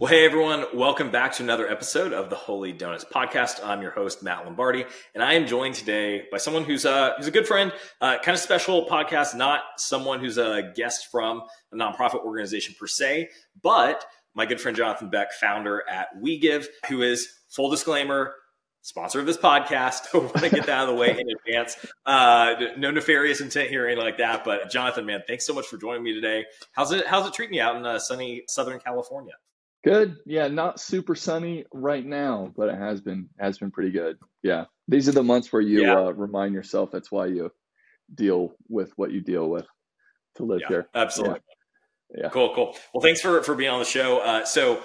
Well, hey everyone, welcome back to another episode of the Holy Donuts podcast. I'm your host Matt Lombardi, and I am joined today by someone who's a who's a good friend, uh, kind of special podcast, not someone who's a guest from a nonprofit organization per se, but my good friend Jonathan Beck, founder at WeGive, who is full disclaimer sponsor of this podcast. I want to get that out of the way in advance. Uh, no nefarious intent here anything like that. But Jonathan, man, thanks so much for joining me today. How's it How's it treating you out in uh, sunny Southern California? Good. Yeah, not super sunny right now, but it has been has been pretty good. Yeah. These are the months where you yeah. uh, remind yourself that's why you deal with what you deal with to live yeah, here. Absolutely. Yeah. yeah. Cool, cool. Well, thanks for for being on the show. Uh, so,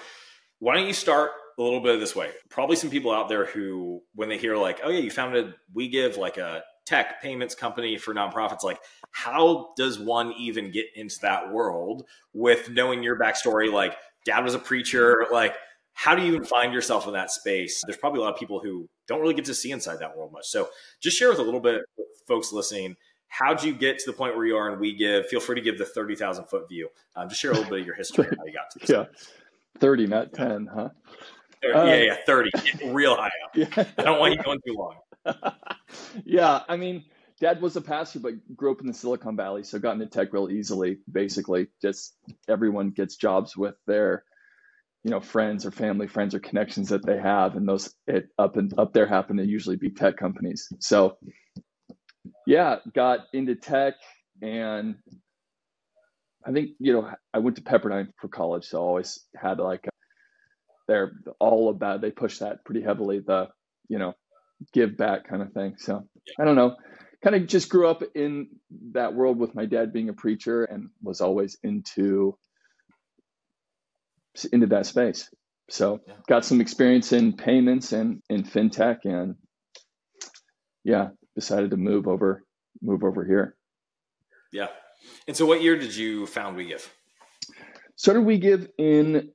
why don't you start a little bit of this way? Probably some people out there who, when they hear like, "Oh yeah, you founded WeGive," like a tech payments company for nonprofits, like how does one even get into that world with knowing your backstory? Like dad was a preacher. Like, how do you even find yourself in that space? There's probably a lot of people who don't really get to see inside that world much. So just share with a little bit folks listening. How'd you get to the point where you are and WeGive? Feel free to give the 30,000 foot view. Um, just share a little bit of your history and how you got to this. Yeah. 30, not 10, huh? Yeah, uh, yeah, 30. Real high up. Yeah. I don't want you going too long. yeah, I mean, dad was a pastor, but grew up in the Silicon Valley, so got into tech real easily. Basically, just everyone gets jobs with their, you know, friends or family friends or connections that they have, and those it up and up there happen to usually be tech companies. So, yeah, got into tech, and I think you know I went to Pepperdine for college, so I always had like. A, they're all about they push that pretty heavily the you know give back kind of thing so i don't know kind of just grew up in that world with my dad being a preacher and was always into into that space. So yeah. got some experience in payments and in fintech and yeah, decided to move over move over here. Yeah. And so what year did you found We WeGive? Started WeGive in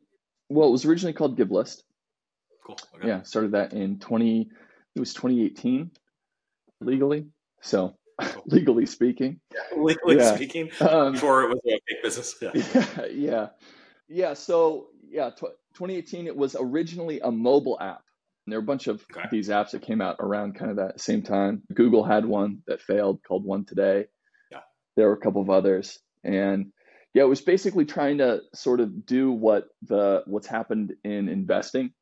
well, it was originally called GiveList. Cool. Okay. Yeah, started that in 20 it was 2018 legally. So legally speaking, yeah, legally yeah. speaking, um, before it was a big business. Yeah. yeah, yeah, yeah. So yeah, t- 2018. It was originally a mobile app. And there were a bunch of okay. these apps that came out around kind of that same time. Google had one that failed called One Today. Yeah. There were a couple of others, and yeah, it was basically trying to sort of do what the what's happened in investing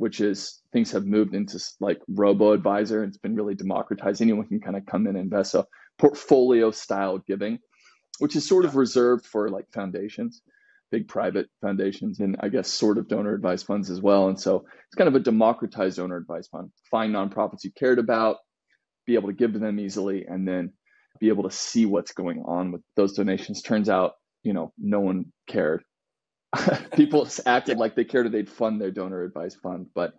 which is things have moved into like robo advisor. It's been really democratized. Anyone can kind of come in and invest. So portfolio style giving, which is sort of reserved for like foundations, big private foundations, and I guess sort of donor advised funds as well. And so it's kind of a democratized donor advised fund. Find nonprofits you cared about, be able to give to them easily, and then be able to see what's going on with those donations. Turns out, you know, no one cared people acted like they cared if they'd fund their donor advised fund, but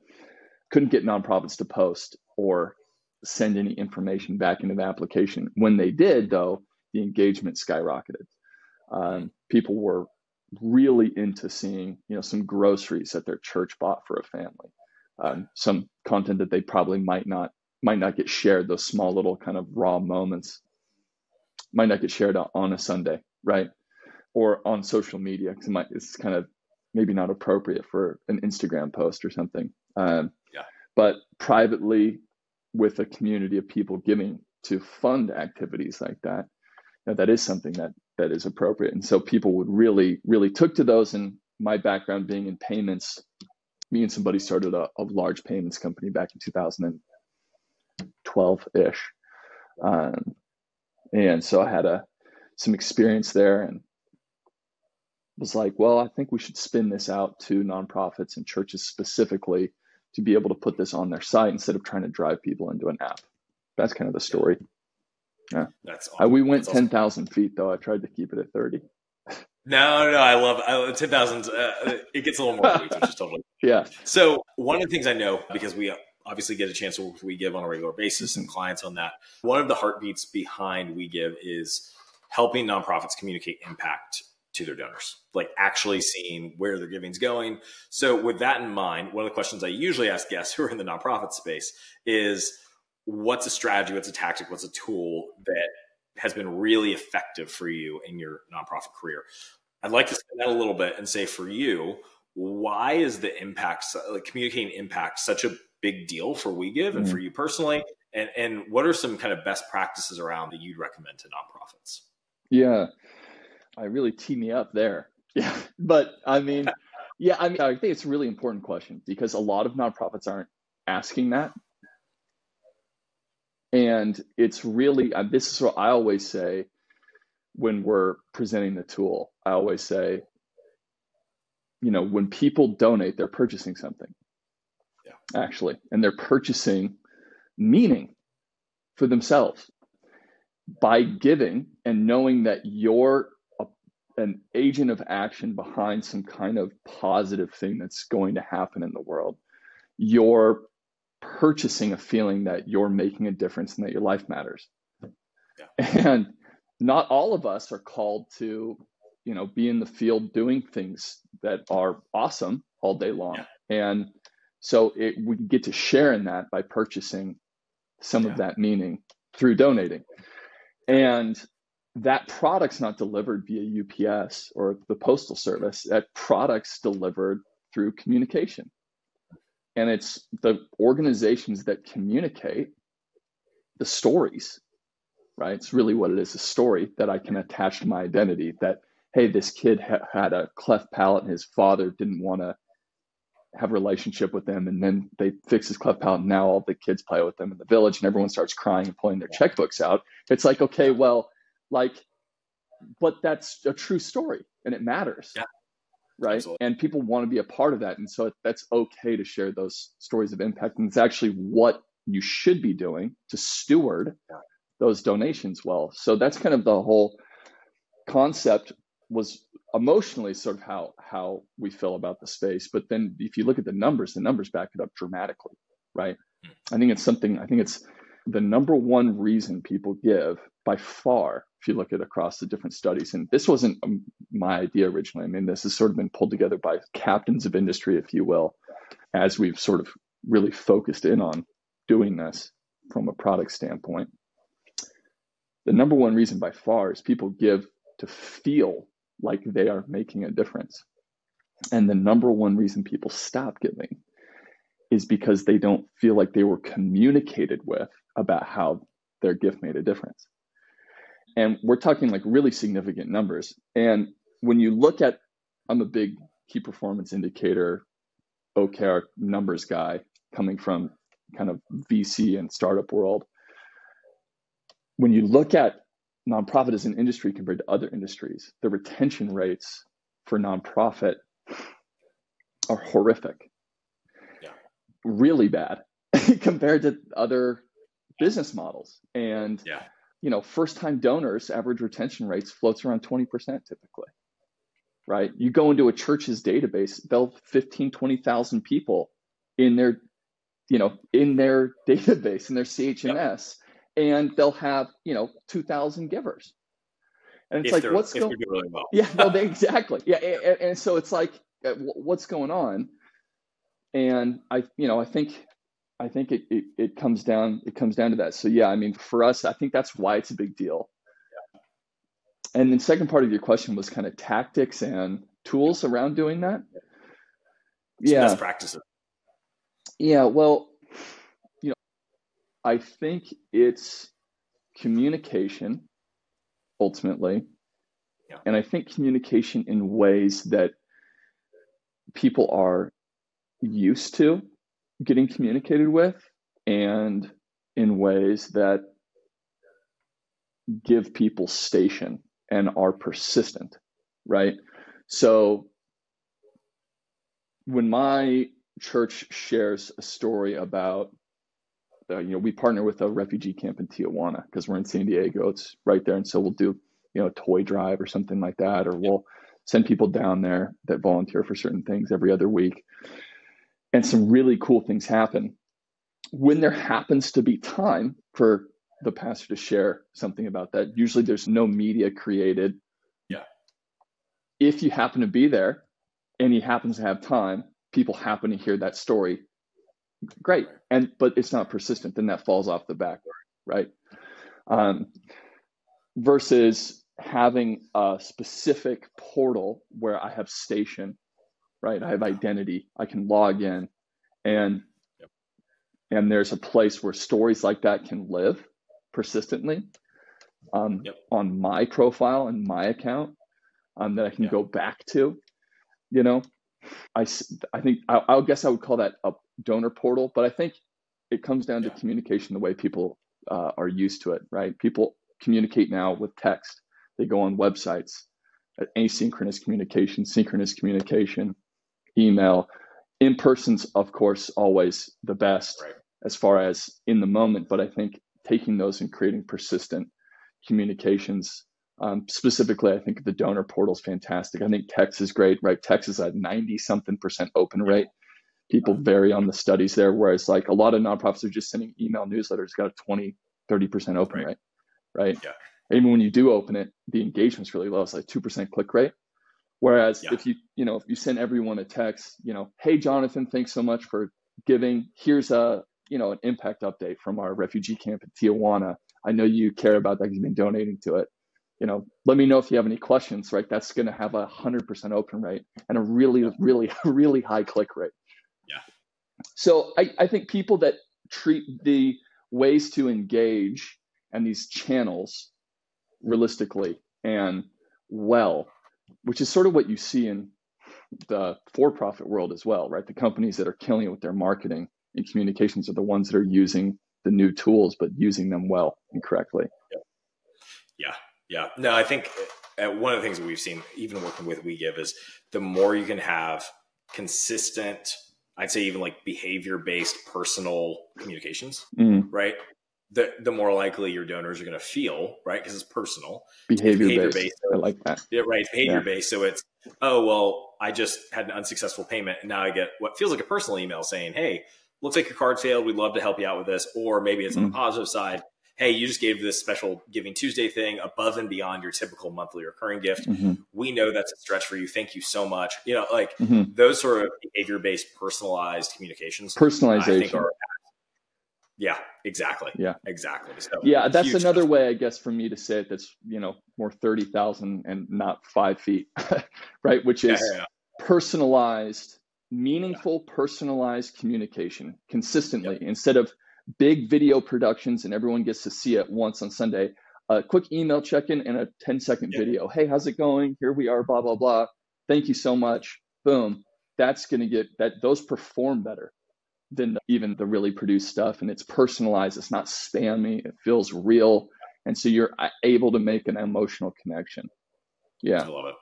couldn't get nonprofits to post or send any information back into the application. When they did, though, the engagement skyrocketed. Um, people were really into seeing, you know, some groceries that their church bought for a family, um, some content that they probably might not might not get shared. Those small little kind of raw moments might not get shared on a Sunday, right? Or on social media because it it's kind of maybe not appropriate for an Instagram post or something. Um, yeah. But privately, with a community of people giving to fund activities like that, you know, that is something that that is appropriate. And so people would really, really took to those. And my background being in payments, me and somebody started a, a large payments company back in 2012 ish. Um, and so I had a some experience there and was like, well, I think we should spin this out to nonprofits and churches specifically to be able to put this on their site instead of trying to drive people into an app. That's kind of the story. Yeah. That's awesome. I, we went 10,000 feet though. I tried to keep it at 30. No, no, I love I, 10,000. Uh, it gets a little more, which is totally. Yeah. So, one of the things I know, because we obviously get a chance to WeGive on a regular basis and clients on that, one of the heartbeats behind WeGive is helping nonprofits communicate impact to their donors, like actually seeing where their giving's going. So, with that in mind, one of the questions I usually ask guests who are in the nonprofit space is what's a strategy, what's a tactic, what's a tool that has been really effective for you in your nonprofit career? I'd like to spend that a little bit and say for you, why is the impact, like communicating impact, such a big deal for WeGive and mm-hmm. for you personally? And and what are some kind of best practices around that you'd recommend to nonprofits? Yeah, I really tee me up there. Yeah, but I mean, yeah, I mean, I think it's a really important question because a lot of nonprofits aren't asking that, and it's really this is what I always say when we're presenting the tool. I always say, you know, when people donate, they're purchasing something. Yeah. Actually, and they're purchasing meaning for themselves by giving and knowing that you're a, an agent of action behind some kind of positive thing that's going to happen in the world. You're purchasing a feeling that you're making a difference and that your life matters. Yeah. And not all of us are called to, you know, be in the field doing things that are awesome all day long. Yeah. And so it, we get to share in that by purchasing some yeah. of that meaning through donating. And that product's not delivered via UPS or the postal service. That product's delivered through communication. And it's the organizations that communicate the stories, right? It's really what it is a story that I can attach to my identity that, hey, this kid ha- had a cleft palate and his father didn't want to have a relationship with them and then they fix his cleft palate and now all the kids play with them in the village and everyone starts crying and pulling their checkbooks out it's like okay well like but that's a true story and it matters. Yeah. right? Absolutely. and people want to be a part of that. And so that's okay to share those stories of impact. And it's actually what you should be doing to steward those donations well. So that's kind of the whole concept was emotionally sort of how how we feel about the space. But then if you look at the numbers the numbers back it up dramatically right? Hmm. I think it's something i think it's the number one reason people give by far if you look at across the different studies and this wasn't um, my idea originally i mean this has sort of been pulled together by captains of industry if you will as we've sort of really focused in on doing this from a product standpoint the number one reason by far is people give to feel like they are making a difference. And the number one reason people stop giving is because they don't feel like they were communicated with about how their gift made a difference. And we're talking like really significant numbers. And when you look at, I'm a big key performance indicator, OKR numbers guy coming from kind of VC and startup world. When you look at nonprofit as an industry compared to other industries, the retention rates for nonprofit are horrific. Yeah. Really bad compared to other business models. And yeah. You know, first time donors average retention rates floats around 20% typically. Right? You go into a church's database, they'll 15, 20,000 people in their you know, in their database, in their ChMS and they'll have you know 2000 givers and it's if like what's going really well. yeah no they, exactly yeah and, and, so it's like uh, what's going on and i you know i think i think it, it, it comes down it comes down to that. So yeah i mean for us i think that's why it's a big deal. Yeah. and then second part of your question was kind of tactics and tools around doing that? Yeah. best practices. Yeah well you know, I think it's communication ultimately. Yeah. And I think communication in ways that people are used to getting communicated with and in ways that give people station and are persistent, right? So when my church shares a story about uh, you know, we partner with a refugee camp in Tijuana because we're in San Diego. It's right there, and so we'll do you know a toy drive or something like that, or we'll send people down there that volunteer for certain things every other week, and some really cool things happen. When there happens to be time for the pastor to share something about that, usually there's no media created. Yeah. If you happen to be there and he happens to have time, people happen to hear that story great and but it's not persistent then that falls off the back right um, versus having a specific portal where i have station right? I have identity. I can log in, and yep. and there's a place where stories like that can live persistently um, yep. on my profile and my account um, that I can go back to. You know, I I think I, I guess I would call that a donor portal, but I think it comes down to communication the way people uh, are used to it, right? People communicate now with text. They go on websites, asynchronous communication, synchronous communication, email. In person's, of course, always the best right. as far as in the moment. But I think taking those and creating persistent communications, um, specifically, I think the donor portal is fantastic. I think text is great, right? Text is a 90 something percent open rate. People vary on the studies there, whereas like a lot of nonprofits are just sending email newsletters, got a 20, 30% open right. rate, right? Yeah. Even when you do open it, the engagement's really low. It's like 2% click rate. Whereas yeah. if you, you know, if you send everyone a text, you know, hey, Jonathan, thanks so much for giving. Here's a, you know, an impact update from our refugee camp in Tijuana. I know you care about that you've been donating to it. You know, let me know if you have any questions, right? That's going to have a hundred percent open rate and a really, really, really high click rate. Yeah. So I, I think people that treat the ways to engage and these channels realistically and well which is sort of what you see in the for-profit world as well, right? The companies that are killing it with their marketing and communications are the ones that are using the new tools, but using them well and correctly. Yeah, yeah. No, I think uh, one of the things that we've seen, even working with WeGive, is the more you can have consistent, I'd say even like behavior-based personal communications, mm. right? The the more likely your donors are going to feel, right? Because it's personal, behavior, behavior based. based. So, I like that. Yeah, right. Behavior yeah. based. So it's oh well, I just had an unsuccessful payment, and now I get what feels like a personal email saying, "Hey, looks like your card failed. We'd love to help you out with this." Or maybe it's mm-hmm. on the mm. positive side. Hey, you just gave this special Giving Tuesday thing above and beyond your typical monthly recurring gift. Mm-hmm. We know that's a stretch for you. Thank you so much. You know, like mm-hmm. those sort of behavior based, personalized communications. Personalization. I think are yeah, exactly. Yeah, exactly. So, yeah, that's another way, I guess, for me to say it. That's you know more thirty thousand and not five feet, right? Which is yeah, yeah, yeah. personalized, meaningful, personalized communication consistently instead of big video productions and everyone gets to see it once on Sunday. A quick email check-in and a 10 second yep. video. Hey, how's it going? Here we are. Blah blah blah. Thank you so much. Boom. That's going to get that. Those perform better than even the really produced stuff. And it's personalized, it's not spammy, it feels real. And so you're uh, able to make an emotional connection. Yeah. I love it.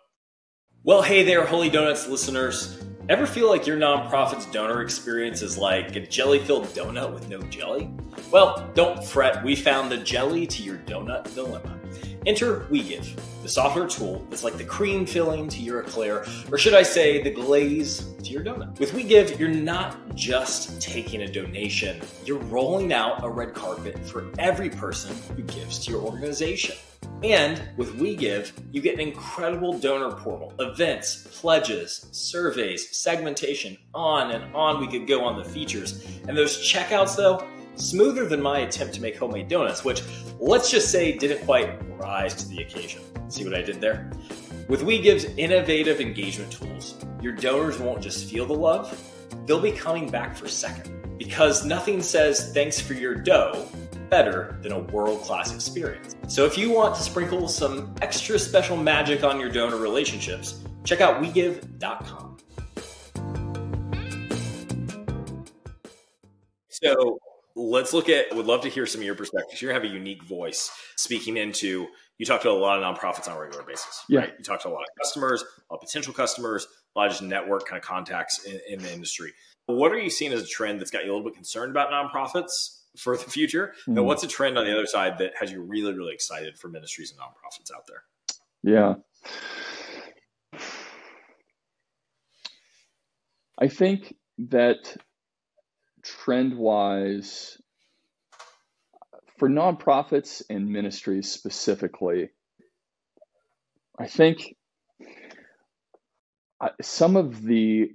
Well, hey there, Holy Donuts listeners. Ever feel like your nonprofit's donor experience is like a jelly filled donut with no jelly? Well, don't fret, we found the jelly to your donut dilemma. Enter WeGive, the software tool that's like the cream filling to your eclair, or should I say, the glaze to your donut. With WeGive, you're not just taking a donation, you're rolling out a red carpet for every person who gives to your organization. And with WeGive, you get an incredible donor portal, events, pledges, surveys, segmentation, on and on we could go on the features. And those checkouts, though, smoother than my attempt to make homemade donuts, which let's just say didn't quite rise to the occasion. See what I did there? With WeGive's innovative engagement tools, your donors won't just feel the love, they'll be coming back for second. Because nothing says thanks for your dough better than a world class experience. So if you want to sprinkle some extra special magic on your donor relationships, check out WeGive.com. So let's look at would love to hear some of your perspectives. You have a unique voice speaking into you talk to a lot of nonprofits on a regular basis yeah. right? You talk to a lot of customers a lot of potential customers a lot of just network kind of contacts in, in the industry. What are you seeing as a trend that's got you a little bit concerned about nonprofits for the future? Mm-hmm. and what's a trend on the other side that has you really really excited for ministries and nonprofits out there? Yeah. I think that trend wise, for nonprofits and ministries specifically, I think some of the,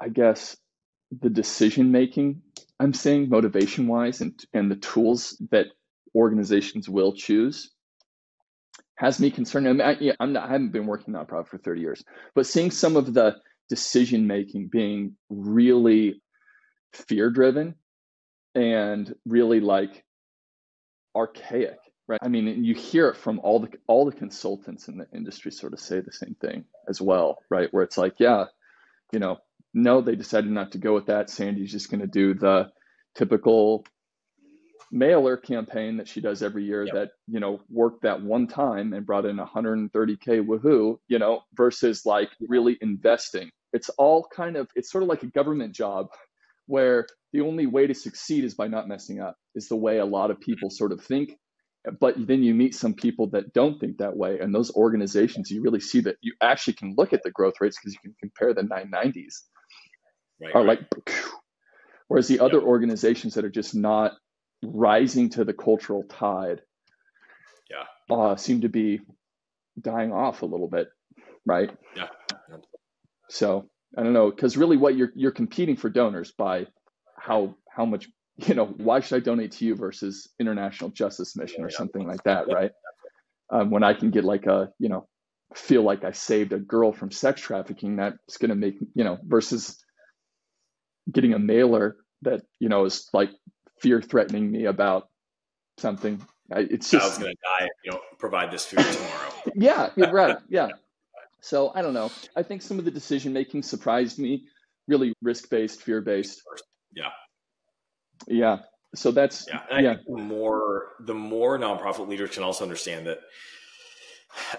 I guess, the decision making I'm saying motivation wise and, and the tools that organizations will choose has me concerned. I, mean, I, yeah, not, I haven't been working nonprofit for 30 years, but seeing some of the decision making being really fear driven and really like archaic right? I mean you hear it from all the all the consultants in the industry sort of say the same thing as well right? Where it's like yeah you know no they decided not to go with that. Sandy's just going to do the typical mailer campaign that she does every year yep. that you know worked that one time and brought in 130k woohoo you know versus like really investing. It's all kind of it's sort of like a government job where the only way to succeed is by not messing up is the way a lot of people sort of think. But then you meet some people that don't think that way and those organizations you really see that you actually can look at the growth rates because you can compare the 990s right, are right. like whereas the yep. other organizations that are just not rising to the cultural tide yeah. uh, seem to be dying off a little bit right? Yeah. So i don't know because really what you're you're competing for donors by how how much you know why should i donate to you versus international justice mission or something like that right um, when i can get like a you know feel like i saved a girl from sex trafficking that's going to make you know versus getting a mailer that you know is like fear threatening me about something. It's just I was going to die if you don't provide this food tomorrow. yeah, right. Yeah. So I don't know. I think some of the decision making surprised me. Really risk based, fear based. Yeah. Yeah. So that's yeah. yeah. the more the more nonprofit leaders can also understand that.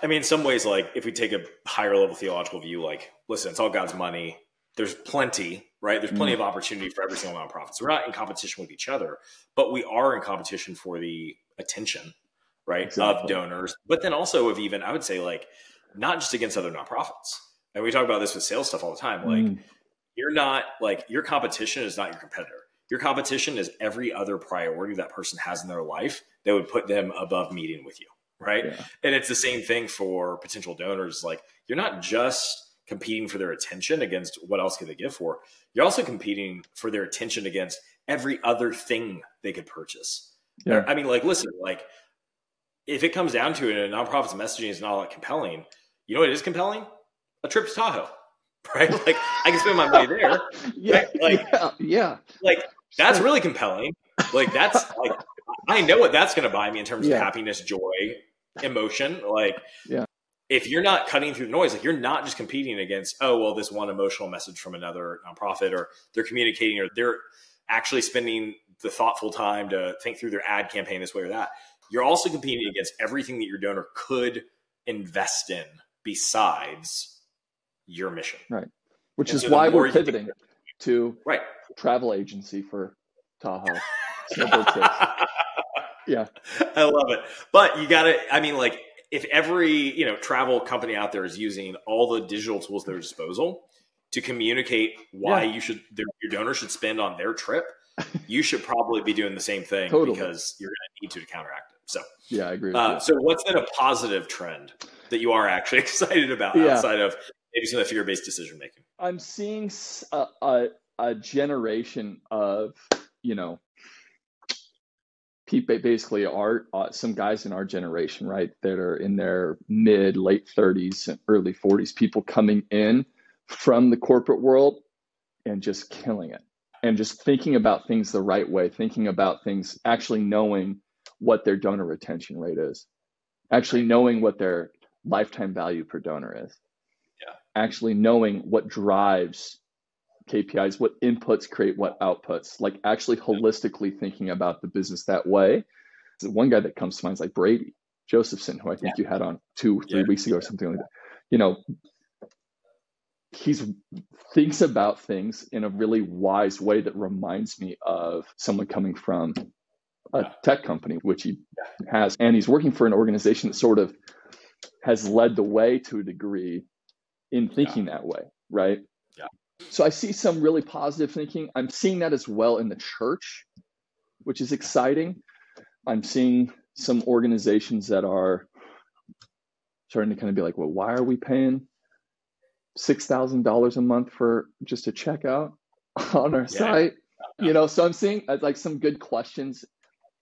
I mean, in some ways, like if we take a higher level theological view, like listen, it's all God's money. There's plenty right? There's plenty mm. of opportunity for every single nonprofit. So we're not in competition with each other, but we are in competition for the attention, right, exactly. of donors. But then also of even, I would say, like, not just against other nonprofits. And we talk about this with sales stuff all the time. Like, mm. you're not like your competition is not your competitor. Your competition is every other priority that person has in their life that would put them above meeting with you, right? Yeah. And it's the same thing for potential donors. Like, you're not just competing for their attention against what else could they give for. You're also competing for their attention against every other thing they could purchase. Yeah. I mean, like, listen, like, if it comes down to it, and a nonprofit's messaging is not that compelling, you know what is compelling? A trip to Tahoe, right? Like, I can spend my money there. yeah, right? like, yeah, yeah, like that's really compelling. Like, that's like, I know what that's going to buy me in terms yeah. of happiness, joy, emotion. Like, yeah if you're not cutting through the noise, like you're not just competing against, oh, well, this one emotional message from another nonprofit, or they're communicating, or they're actually spending the thoughtful time to think through their ad campaign this way or that. You're also competing against everything that your donor could invest in besides your mission. Right. Which and is so why we're pivoting to right travel agency for Tahoe. yeah. I love it. But you got to, I mean, like, if every you know travel company out there is using all the digital tools at their disposal to communicate why yeah. you should their, your donor should spend on their trip, you should probably be doing the same thing totally. because you're going to need to, to counteract it. So yeah, I agree. Uh, so what's been a positive trend that you are actually excited about yeah. outside of maybe some of the fear based decision making? I'm seeing a, a, a generation of you know people basically our uh, some guys in our generation, right, that are in their mid late 30s and early 40s, people coming in from the corporate world and just killing it and just thinking about things the right way, thinking about things actually knowing what their donor retention rate is, actually knowing what their lifetime value per donor is. Yeah. Actually knowing what drives KPIs, what inputs create what outputs, like actually holistically thinking about the business that way. One guy that comes to mind is like Brady Josephson, who I think yeah. you had on two, three yeah. weeks ago or something like that. You know, he's thinks about things in a really wise way that reminds me of someone coming from a tech company, which he has, and he's working for an organization that sort of has led the way to a degree in thinking yeah. that way, right? Yeah. So I see some really positive thinking. I'm seeing that as well in the church, which is exciting. I'm seeing some organizations that are starting to kind of be like, well, why are we paying six thousand dollars a month for just a checkout on our yeah. site? You know, so I'm seeing uh, like some good questions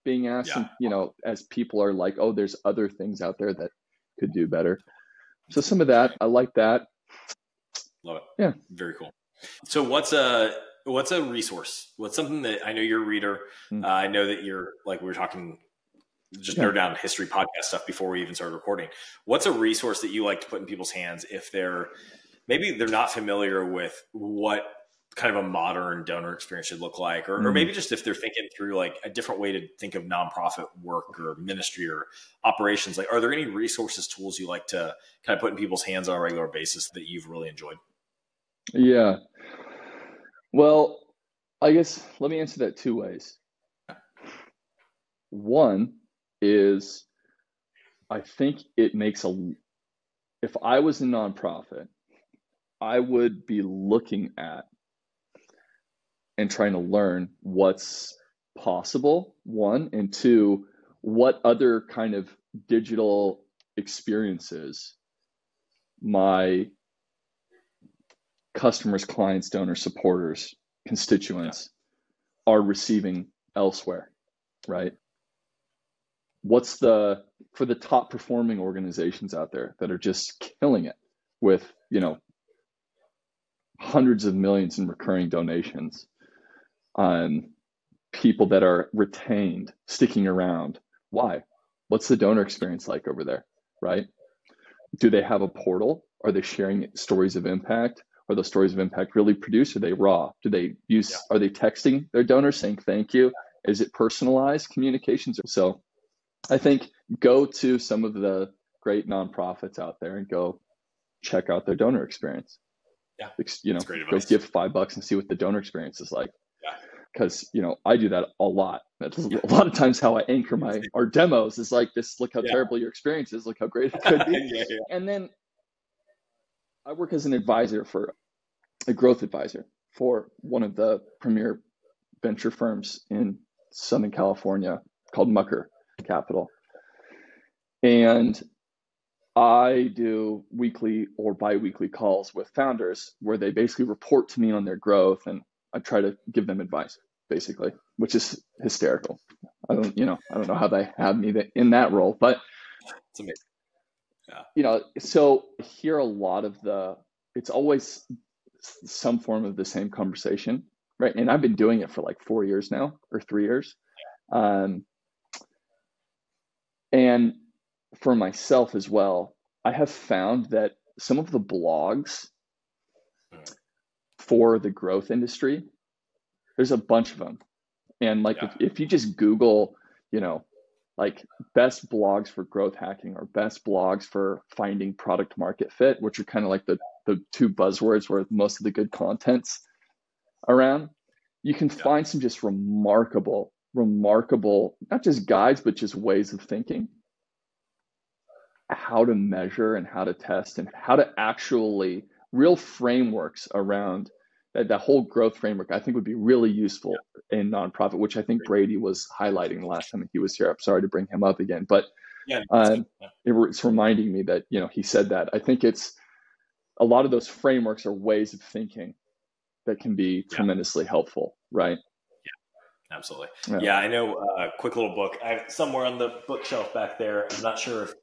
being asked, yeah. and, you know, as people are like, oh, there's other things out there that could do better. So some of that, I like that. Love it. Yeah. Very cool. So what's a what's a resource? What's something that I know you're a reader. Mm. Uh, I know that you're like we were talking just yeah. nerd down history podcast stuff before we even started recording. What's a resource that you like to put in people's hands if they're maybe they're not familiar with what kind of a modern donor experience should look like, or, mm. or, maybe just if they're thinking through like a different way to think of nonprofit work or ministry or operations, like are there any resources, tools you like to kind of put in people's hands on a regular basis that you've really enjoyed? Yeah. Well, I guess let me answer that two ways. One is I think it makes a if I was a nonprofit, I would be looking at and trying to learn what's possible, one, and two, what other kind of digital experiences my customers, clients, donors, supporters, constituents yeah. are receiving elsewhere, right? What's the for the top performing organizations out there that are just killing it with, you know, hundreds of millions in recurring donations um, people that are retained, sticking around. Why? What's the donor experience like over there, right? Do they have a portal? Are they sharing stories of impact? Are those stories of impact really produced? Are they raw? Do they use? Yeah. Are they texting their donors saying thank you? Is it personalized communications? So, I think go to some of the great nonprofits out there and go check out their donor experience. Yeah, you know, go give five bucks and see what the donor experience is like because you know I do that a lot. That's a lot of times how I anchor my our demos is like this. Look how yeah. terrible your experience is. Look how great it could be. yeah, yeah. And then I work as an advisor for a growth advisor for one of the premier venture firms in Southern California called Mucker Capital, and I do weekly or biweekly calls with founders where they basically report to me on their growth and I try to give them advice, basically, which is hysterical. I don't, you know, I don't know how they have me in that role, but it's amazing. Yeah. You know, so I hear a lot of the. It's always some form of the same conversation, right? And I've been doing it for like four years now, or three years. Um, and for myself as well, I have found that some of the blogs for the growth industry, there's a bunch of them. And like yeah. if, if you just Google, you know, like best blogs for growth hacking or best blogs for finding product market fit, which are kind of like the, the two buzzwords where most of the good content's around, you can yeah. find some just remarkable, remarkable, not just guides, but just ways of thinking how to measure and how to test and how to actually real frameworks around that, that whole growth framework I think would be really useful yeah. in nonprofit, which I think Brady was highlighting the last time he was here. I'm sorry to bring him up again, but yeah, um, it, it's reminding me that you know he said that. I think it's a lot of those frameworks are ways of thinking that can be yeah. tremendously helpful, right? Yeah, absolutely. Yeah, yeah I know. A uh, quick little book. I somewhere on the bookshelf back there. I'm not sure if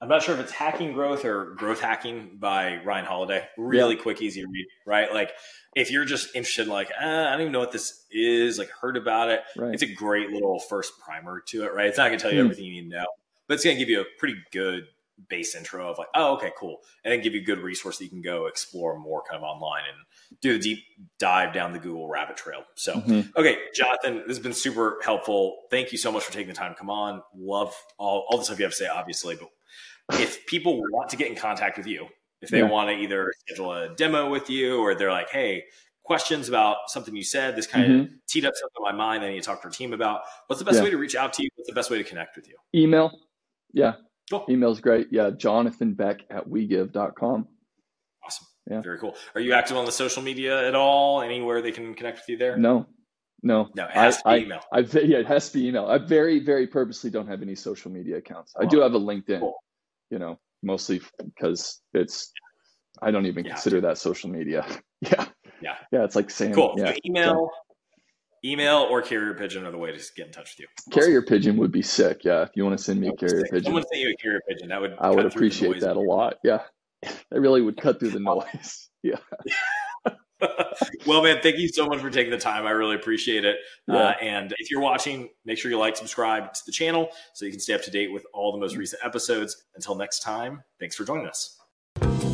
I'm not sure if it's Hacking Growth or Growth Hacking by Ryan Holiday. Really yeah. quick, easy read, right? Like if you're just interested, like, ah, I don't even know what this is, like heard about it. Right. It's a great little first primer to it, right? It's not gonna tell you mm. everything you need to know, but it's gonna give you a pretty good base intro of like, oh, okay, cool. And then give you a good resource that you can go explore more kind of online and do a deep dive down the Google rabbit trail. So, mm-hmm. okay, Jonathan, this has been super helpful. Thank you so much for taking the time to come on. Love all, all the stuff you have to say, obviously, but if people want to get in contact with you, if they yeah. want to either schedule a demo with you or they're like, hey, questions about something you said, this kind mm-hmm. of teed up something in my mind I need to talk to our team about, what's the best yeah. way to reach out to you? What's the best way to connect with you? Email. Yeah. Cool. Email's great. Yeah. Jonathan Beck at wegive.com. Awesome. Yeah. Very cool. Are you active on the social media at all? Anywhere they can connect with you there? No. No. No, it has I, to be email. I, I, yeah, it has to be email. I very, very purposely don't have any social media accounts. I do have a LinkedIn. Cool you know, mostly because it's I don't even yeah. consider that social media. yeah. Yeah. Yeah. It's like saying cool. Yeah, email. email or carrier pigeon are the way to get in touch with you. Awesome. Carrier pigeon would be sick. Yeah, if you want to send me a carrier pigeon, someone send you a carrier pigeon. That would I would appreciate that a lot. Yeah, that really would cut through the noise. Yeah. well, man, thank you so much for taking the time. I really appreciate it. Yeah. Uh, and if you're watching, make sure you like, subscribe to the channel so you can stay up to date with all the most recent episodes. Until next time, thanks for joining us.